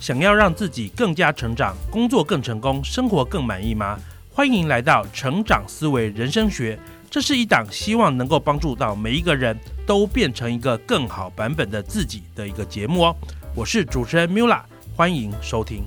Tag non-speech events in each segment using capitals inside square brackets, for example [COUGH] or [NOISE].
想要让自己更加成长，工作更成功，生活更满意吗？欢迎来到成长思维人生学，这是一档希望能够帮助到每一个人都变成一个更好版本的自己的一个节目哦。我是主持人 Mula，欢迎收听。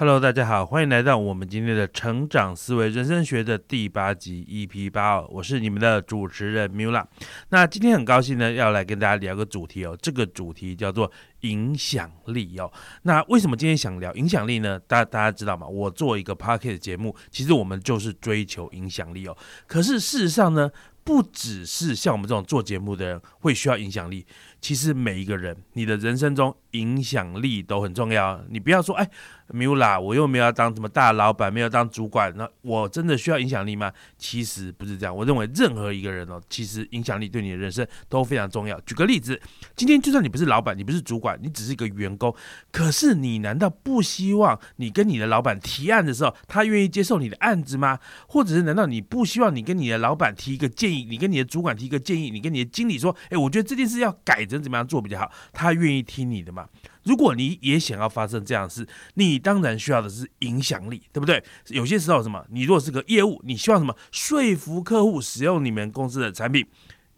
Hello，大家好，欢迎来到我们今天的成长思维人生学的第八集 EP 八哦，我是你们的主持人 Mula。那今天很高兴呢，要来跟大家聊个主题哦，这个主题叫做影响力哦。那为什么今天想聊影响力呢？大大家知道吗？我做一个 p a r k e t 节目，其实我们就是追求影响力哦。可是事实上呢，不只是像我们这种做节目的人会需要影响力，其实每一个人，你的人生中影响力都很重要。你不要说，哎。没有啦，我又没有要当什么大老板，没有当主管，那我真的需要影响力吗？其实不是这样。我认为任何一个人哦，其实影响力对你的人生都非常重要。举个例子，今天就算你不是老板，你不是主管，你只是一个员工，可是你难道不希望你跟你的老板提案的时候，他愿意接受你的案子吗？或者是难道你不希望你跟你的老板提一个建议，你跟你的主管提一个建议，你跟你的经理说，哎，我觉得这件事要改人怎么样做比较好，他愿意听你的吗？如果你也想要发生这样的事，你当然需要的是影响力，对不对？有些时候什么，你如果是个业务，你希望什么说服客户使用你们公司的产品。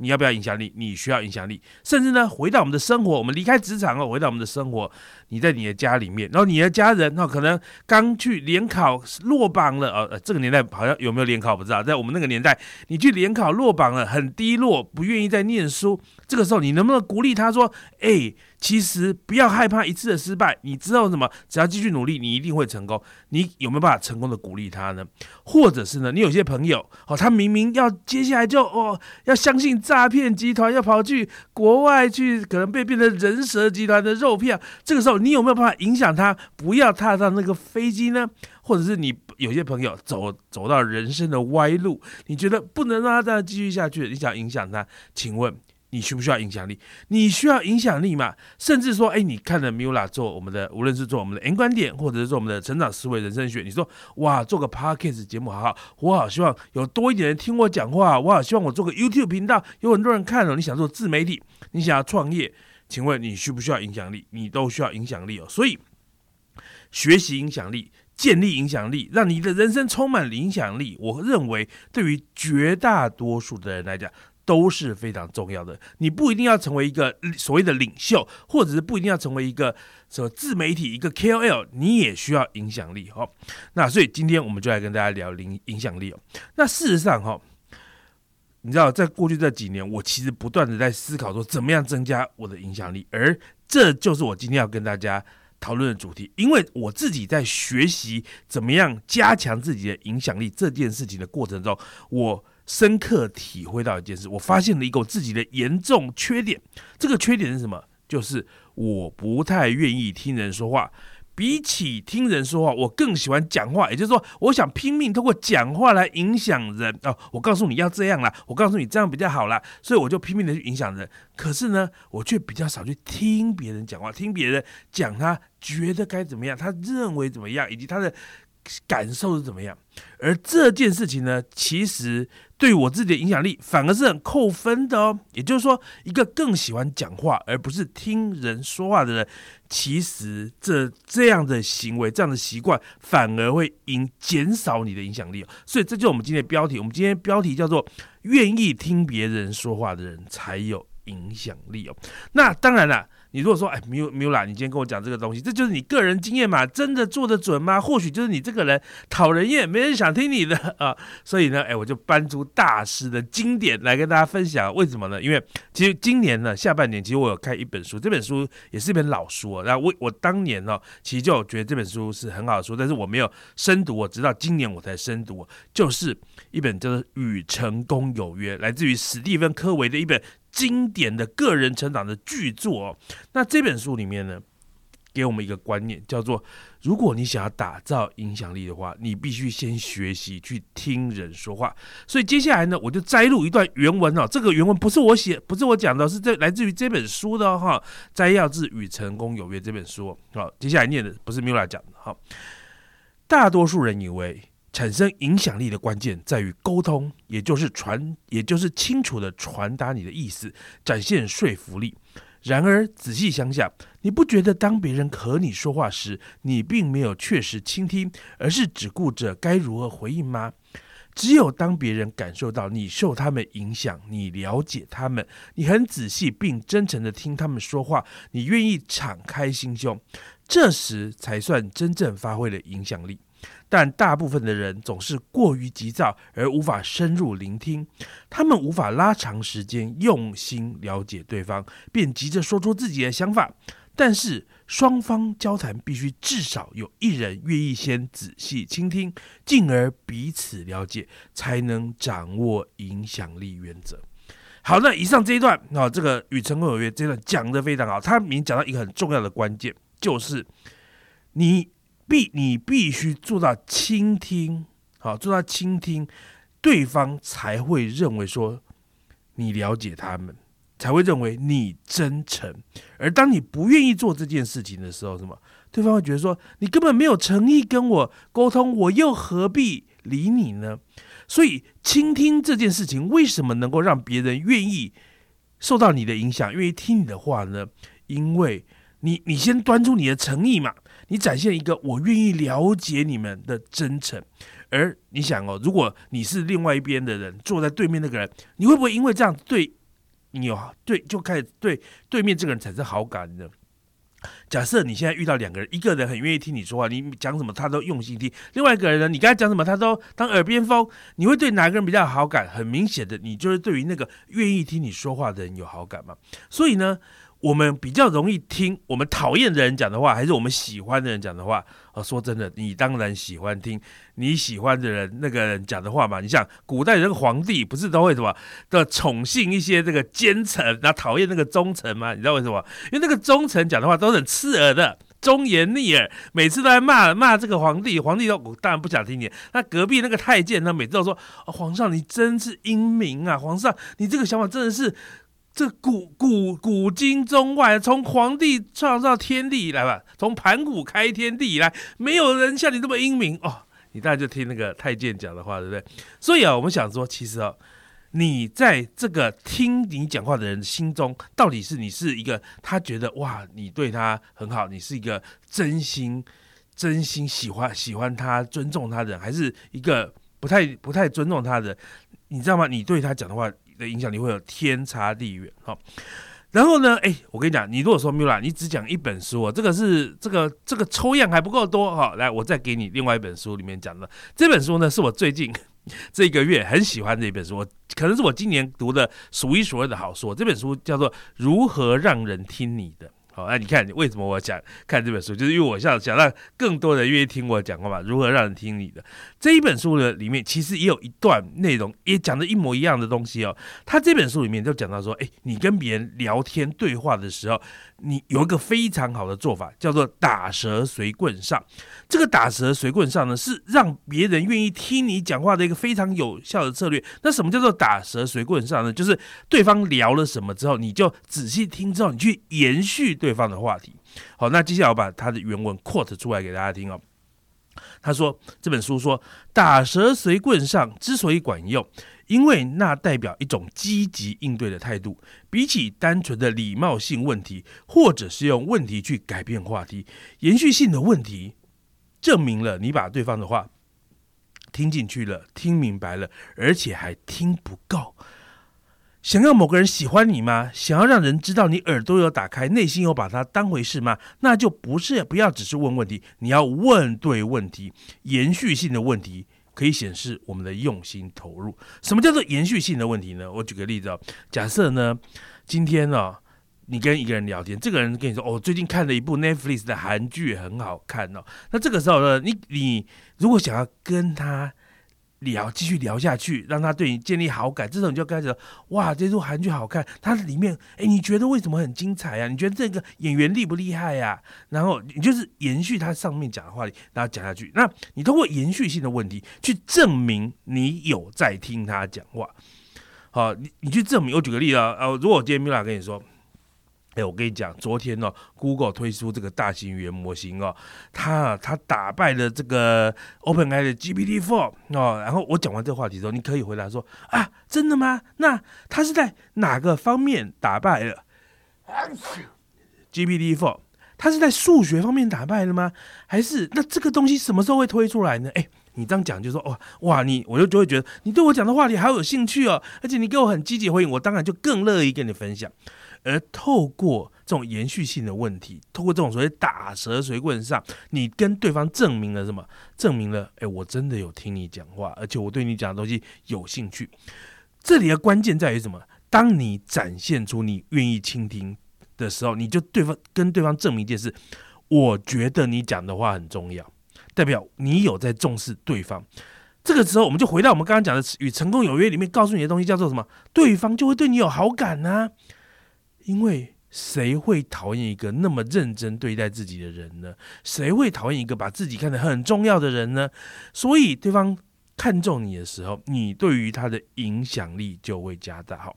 你要不要影响力？你需要影响力，甚至呢，回到我们的生活，我们离开职场哦，回到我们的生活，你在你的家里面，然后你的家人那，可能刚去联考落榜了，呃，这个年代好像有没有联考不知道，在我们那个年代，你去联考落榜了，很低落，不愿意再念书，这个时候你能不能鼓励他说，哎？其实不要害怕一次的失败，你知道什么？只要继续努力，你一定会成功。你有没有办法成功的鼓励他呢？或者是呢？你有些朋友哦，他明明要接下来就哦，要相信诈骗集团，要跑去国外去，可能被变成人蛇集团的肉票。这个时候，你有没有办法影响他不要踏上那个飞机呢？或者是你有些朋友走走到人生的歪路，你觉得不能让他这样继续下去，你想影响他？请问？你需不需要影响力？你需要影响力嘛？甚至说，哎，你看了 Mula 做我们的，无论是做我们的 N 观点，或者是做我们的成长思维人生学，你说，哇，做个 Podcast 节目好好，我好希望有多一点人听我讲话，我好希望我做个 YouTube 频道，有很多人看了。你想做自媒体，你想要创业，请问你需不需要影响力？你都需要影响力哦。所以，学习影响力，建立影响力，让你的人生充满影响力。我认为，对于绝大多数的人来讲，都是非常重要的。你不一定要成为一个所谓的领袖，或者是不一定要成为一个什么自媒体、一个 KOL，你也需要影响力哦。那所以今天我们就来跟大家聊影影响力哦。那事实上哈，你知道，在过去这几年，我其实不断的在思考说，怎么样增加我的影响力，而这就是我今天要跟大家讨论的主题。因为我自己在学习怎么样加强自己的影响力这件事情的过程中，我。深刻体会到一件事，我发现了一个我自己的严重缺点。这个缺点是什么？就是我不太愿意听人说话。比起听人说话，我更喜欢讲话。也就是说，我想拼命通过讲话来影响人啊！我告诉你要这样啦，我告诉你这样比较好啦，所以我就拼命的去影响人。可是呢，我却比较少去听别人讲话，听别人讲他觉得该怎么样，他认为怎么样，以及他的。感受是怎么样？而这件事情呢，其实对我自己的影响力反而是很扣分的哦。也就是说，一个更喜欢讲话而不是听人说话的人，其实这这样的行为、这样的习惯，反而会影减少你的影响力。所以，这就是我们今天的标题。我们今天标题叫做“愿意听别人说话的人才有影响力”哦。那当然了。你如果说，哎，米米拉，你今天跟我讲这个东西，这就是你个人经验嘛？真的做得准吗？或许就是你这个人讨人厌，没人想听你的 [LAUGHS] 啊。所以呢，哎，我就搬出大师的经典来跟大家分享。为什么呢？因为其实今年呢，下半年其实我有看一本书，这本书也是一本老书。然后我我当年呢，其实就觉得这本书是很好的书，但是我没有深读，我直到今年我才深读，就是一本叫做《与成功有约》，来自于史蒂芬·科维的一本。经典的个人成长的巨作哦，那这本书里面呢，给我们一个观念，叫做如果你想要打造影响力的话，你必须先学习去听人说话。所以接下来呢，我就摘录一段原文哦，这个原文不是我写，不是我讲的，是这来自于这本书的哈，摘要自《与成功有约》这本书。好，接下来念的不是 Mila 讲的哈，大多数人以为。产生影响力的关键在于沟通，也就是传，也就是清楚的传达你的意思，展现说服力。然而仔细想想，你不觉得当别人和你说话时，你并没有确实倾听，而是只顾着该如何回应吗？只有当别人感受到你受他们影响，你了解他们，你很仔细并真诚的听他们说话，你愿意敞开心胸，这时才算真正发挥了影响力。但大部分的人总是过于急躁，而无法深入聆听。他们无法拉长时间，用心了解对方，便急着说出自己的想法。但是双方交谈必须至少有一人愿意先仔细倾听，进而彼此了解，才能掌握影响力原则。好那，以上这一段啊，这个与成功有约这段讲的非常好。他明讲到一个很重要的关键，就是你。必你必须做到倾听，好做到倾听，对方才会认为说你了解他们，才会认为你真诚。而当你不愿意做这件事情的时候，什么？对方会觉得说你根本没有诚意跟我沟通，我又何必理你呢？所以，倾听这件事情为什么能够让别人愿意受到你的影响，愿意听你的话呢？因为你你先端出你的诚意嘛。你展现一个我愿意了解你们的真诚，而你想哦，如果你是另外一边的人，坐在对面那个人，你会不会因为这样对你有对就开始对对面这个人产生好感呢？假设你现在遇到两个人，一个人很愿意听你说话，你讲什么他都用心听；另外一个人呢，你跟他讲什么他都当耳边风。你会对哪个人比较有好感？很明显的，你就是对于那个愿意听你说话的人有好感嘛。所以呢？我们比较容易听我们讨厌的人讲的话，还是我们喜欢的人讲的话？哦，说真的，你当然喜欢听你喜欢的人那个人讲的话嘛。你像古代人皇帝不是都会什么的宠幸一些这个奸臣，然后讨厌那个忠臣吗？你知道为什么？因为那个忠臣讲的话都很刺耳的，忠言逆耳，每次都在骂骂这个皇帝，皇帝都当然不想听你。那隔壁那个太监呢，每次都说：“皇上你真是英明啊，皇上你这个想法真的是。”这古古古今中外，从皇帝创造天地以来吧，从盘古开天地以来，没有人像你这么英明哦。你大家就听那个太监讲的话，对不对？所以啊，我们想说，其实啊，你在这个听你讲话的人心中，到底是你是一个他觉得哇，你对他很好，你是一个真心真心喜欢喜欢他、尊重他的人，还是一个不太不太尊重他的？你知道吗？你对他讲的话。的影响力会有天差地远，好，然后呢，哎，我跟你讲，你如果说 Mila，你只讲一本书，这个是这个这个抽样还不够多哈，来，我再给你另外一本书里面讲的，这本书呢是我最近这个月很喜欢的一本书，可能是我今年读的数一数二的好书，这本书叫做《如何让人听你的》。好，那你看为什么我想看这本书，就是因为我想想让更多人愿意听我讲话嘛。如何让人听你的这一本书呢？里面其实也有一段内容，也讲的一模一样的东西哦。他这本书里面就讲到说，哎，你跟别人聊天对话的时候。你有一个非常好的做法，叫做打蛇随棍上。这个打蛇随棍上呢，是让别人愿意听你讲话的一个非常有效的策略。那什么叫做打蛇随棍上呢？就是对方聊了什么之后，你就仔细听之后，你去延续对方的话题。好，那接下来我把他的原文 quote 出来给大家听哦。他说这本书说，打蛇随棍上之所以管用。因为那代表一种积极应对的态度，比起单纯的礼貌性问题，或者是用问题去改变话题，延续性的问题，证明了你把对方的话听进去了，听明白了，而且还听不够。想要某个人喜欢你吗？想要让人知道你耳朵有打开，内心有把他当回事吗？那就不是不要只是问问题，你要问对问题，延续性的问题。可以显示我们的用心投入。什么叫做延续性的问题呢？我举个例子哦，假设呢，今天呢，你跟一个人聊天，这个人跟你说，哦，最近看了一部 Netflix 的韩剧，很好看哦。那这个时候呢，你你如果想要跟他。聊继续聊下去，让他对你建立好感，这时候你就开始哇，这部韩剧好看，它里面哎，你觉得为什么很精彩呀？你觉得这个演员厉不厉害呀？然后你就是延续他上面讲的话题，然后讲下去。那你通过延续性的问题去证明你有在听他讲话。好，你你去证明。我举个例子啊，呃，如果我今天米拉跟你说。哎，我跟你讲，昨天哦，Google 推出这个大型语言模型哦，它它打败了这个 OpenAI 的 GPT-4 哦。然后我讲完这个话题之后，你可以回答说啊，真的吗？那它是在哪个方面打败了？GPT Four，它是在数学方面打败了吗？还是那这个东西什么时候会推出来呢？哎，你这样讲就说哇哇，你我就就会觉得你对我讲的话题好有兴趣哦，而且你给我很积极回应，我当然就更乐意跟你分享。而透过这种延续性的问题，透过这种所谓打蛇随棍上，你跟对方证明了什么？证明了哎，我真的有听你讲话，而且我对你讲的东西有兴趣。这里的关键在于什么？当你展现出你愿意倾听的时候，你就对方跟对方证明一件事：我觉得你讲的话很重要，代表你有在重视对方。这个时候，我们就回到我们刚刚讲的与成功有约里面告诉你的东西，叫做什么？对方就会对你有好感呢。因为谁会讨厌一个那么认真对待自己的人呢？谁会讨厌一个把自己看得很重要的人呢？所以，对方看重你的时候，你对于他的影响力就会加大。好，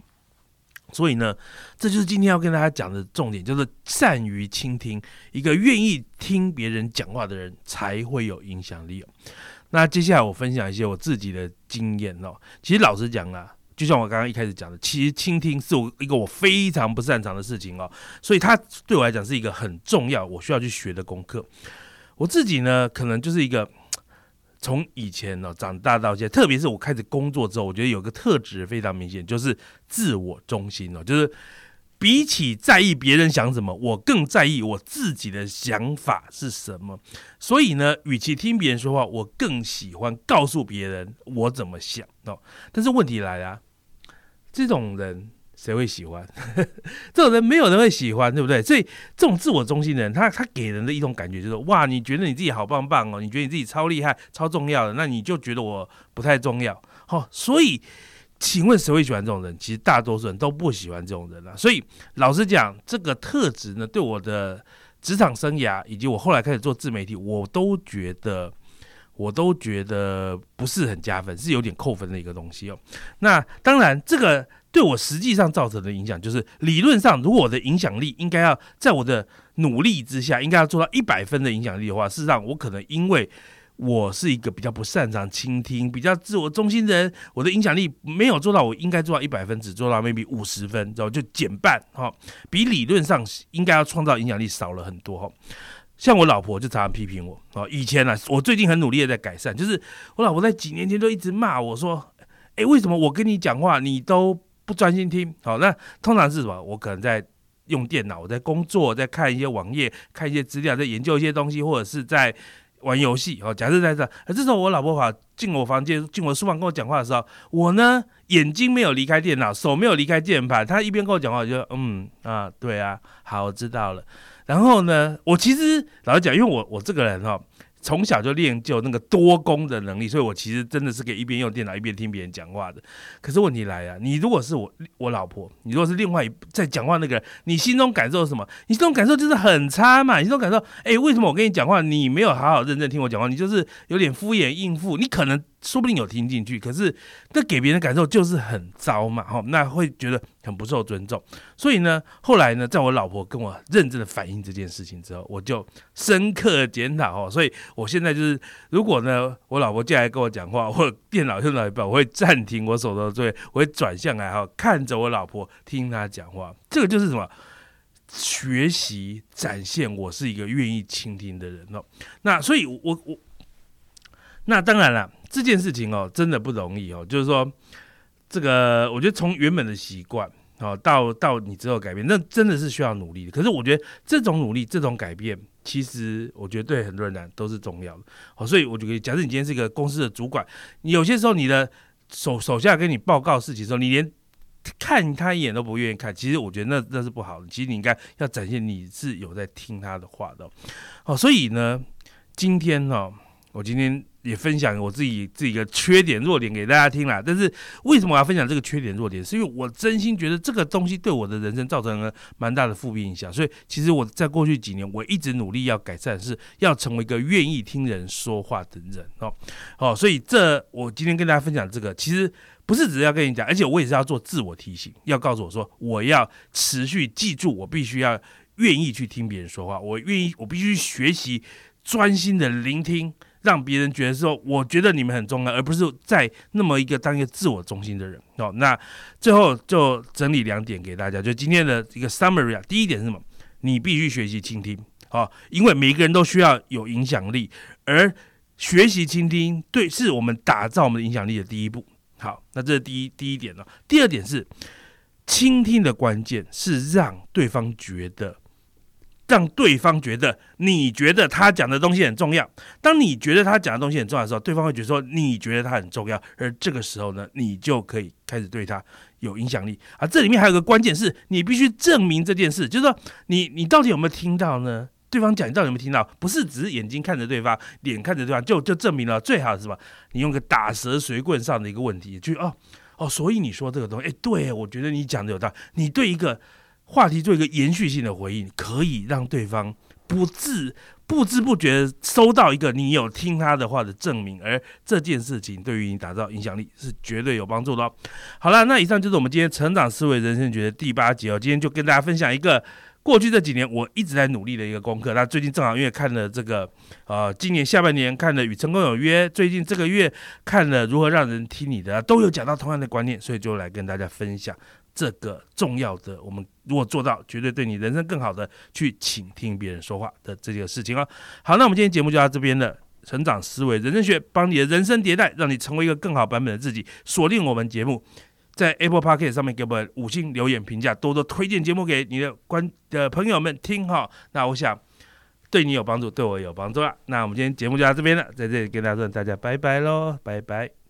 所以呢，这就是今天要跟大家讲的重点，就是善于倾听。一个愿意听别人讲话的人，才会有影响力。那接下来我分享一些我自己的经验哦。其实老实讲啊。就像我刚刚一开始讲的，其实倾听是我一个我非常不擅长的事情哦，所以它对我来讲是一个很重要，我需要去学的功课。我自己呢，可能就是一个从以前呢长大到现在，特别是我开始工作之后，我觉得有个特质非常明显，就是自我中心哦，就是比起在意别人想什么，我更在意我自己的想法是什么。所以呢，与其听别人说话，我更喜欢告诉别人我怎么想哦。但是问题来了。这种人谁会喜欢？[LAUGHS] 这种人没有人会喜欢，对不对？所以这种自我中心的人，他他给人的一种感觉就是：哇，你觉得你自己好棒棒哦，你觉得你自己超厉害、超重要的，那你就觉得我不太重要。好，所以请问谁会喜欢这种人？其实大多数人都不喜欢这种人啊。所以老实讲，这个特质呢，对我的职场生涯以及我后来开始做自媒体，我都觉得。我都觉得不是很加分，是有点扣分的一个东西哦。那当然，这个对我实际上造成的影响，就是理论上，如果我的影响力应该要在我的努力之下，应该要做到一百分的影响力的话，事实上，我可能因为我是一个比较不擅长倾听、比较自我中心的人，我的影响力没有做到我应该做到一百分，只做到 maybe 五十分，然后就减半哈，比理论上应该要创造影响力少了很多哈。像我老婆就常常批评我啊，以前呢，我最近很努力的在改善，就是我老婆在几年前都一直骂我说，哎，为什么我跟你讲话你都不专心听？好，那通常是什么？我可能在用电脑，我在工作，在看一些网页，看一些资料，在研究一些东西，或者是在玩游戏。哦，假设在这，而这时候我老婆跑进我房间，进我书房跟我讲话的时候，我呢眼睛没有离开电脑，手没有离开键盘，她一边跟我讲话，我就嗯啊，对啊，好，我知道了。然后呢，我其实老实讲，因为我我这个人哦。从小就练就那个多功的能力，所以我其实真的是可以一边用电脑一边听别人讲话的。可是问题来了，你如果是我我老婆，你如果是另外一在讲话那个人，你心中感受是什么？你这种感受就是很差嘛。你这种感受，哎，为什么我跟你讲话，你没有好好认真听我讲话，你就是有点敷衍应付？你可能说不定有听进去，可是那给别人感受就是很糟嘛，哈，那会觉得很不受尊重。所以呢，后来呢，在我老婆跟我认真的反映这件事情之后，我就深刻检讨哦，所以。我现在就是，如果呢，我老婆进来跟我讲话，或电脑用到一半，我会暂停我手头的作业，我会转向来哈，看着我老婆听她讲话。这个就是什么？学习展现我是一个愿意倾听的人哦。那所以，我我那当然了，这件事情哦，真的不容易哦。就是说，这个我觉得从原本的习惯哦，到到你之后改变，那真的是需要努力的。可是我觉得这种努力，这种改变。其实我觉得对很多人来都是重要的，好，所以我就可以假设你今天是一个公司的主管，你有些时候你的手手下跟你报告事情的时候，你连看他一眼都不愿意看，其实我觉得那那是不好的。其实你应该要展现你是有在听他的话的，好，所以呢，今天呢，我今天。也分享我自己自己的缺点弱点给大家听啦。但是为什么我要分享这个缺点弱点？是因为我真心觉得这个东西对我的人生造成了蛮大的负面影响。所以其实我在过去几年，我一直努力要改善，是要成为一个愿意听人说话的人哦。哦，所以这我今天跟大家分享这个，其实不是只是要跟你讲，而且我也是要做自我提醒，要告诉我说，我要持续记住，我必须要愿意去听别人说话，我愿意，我必须学习专心的聆听。让别人觉得说，我觉得你们很重要，而不是在那么一个当一个自我中心的人哦。那最后就整理两点给大家，就今天的一个 summary 啊。第一点是什么？你必须学习倾听哦，因为每个人都需要有影响力，而学习倾听对是我们打造我们的影响力的第一步。好，那这是第一第一点了。第二点是。倾听的关键是让对方觉得，让对方觉得你觉得他讲的东西很重要。当你觉得他讲的东西很重要的时候，对方会觉得说你觉得他很重要，而这个时候呢，你就可以开始对他有影响力。啊，这里面还有个关键是你必须证明这件事，就是说你你到底有没有听到呢？对方讲你到底有没有听到？不是只是眼睛看着对方，脸看着对方，就就证明了最好是什么？你用个打蛇随棍上的一个问题，就哦。哦，所以你说这个东西，哎，对我觉得你讲的有道理。你对一个话题做一个延续性的回应，可以让对方不自不知不觉收到一个你有听他的话的证明，而这件事情对于你打造影响力是绝对有帮助的。好了，那以上就是我们今天成长思维人生学的第八集哦。今天就跟大家分享一个。过去这几年，我一直在努力的一个功课。那最近正好因为看了这个，呃，今年下半年看了《与成功有约》，最近这个月看了《如何让人听你的》，都有讲到同样的观念，所以就来跟大家分享这个重要的。我们如果做到，绝对对你人生更好的去倾听别人说话的这个事情哦。好，那我们今天节目就到这边了。成长思维人生学，帮你的人生迭代，让你成为一个更好版本的自己。锁定我们节目。在 Apple Podcast 上面给我们五星留言评价，多多推荐节目给你的观的朋友们听哈。那我想对你有帮助，对我有帮助了。那我们今天节目就到这边了，在这里跟大家说大家拜拜喽，拜拜。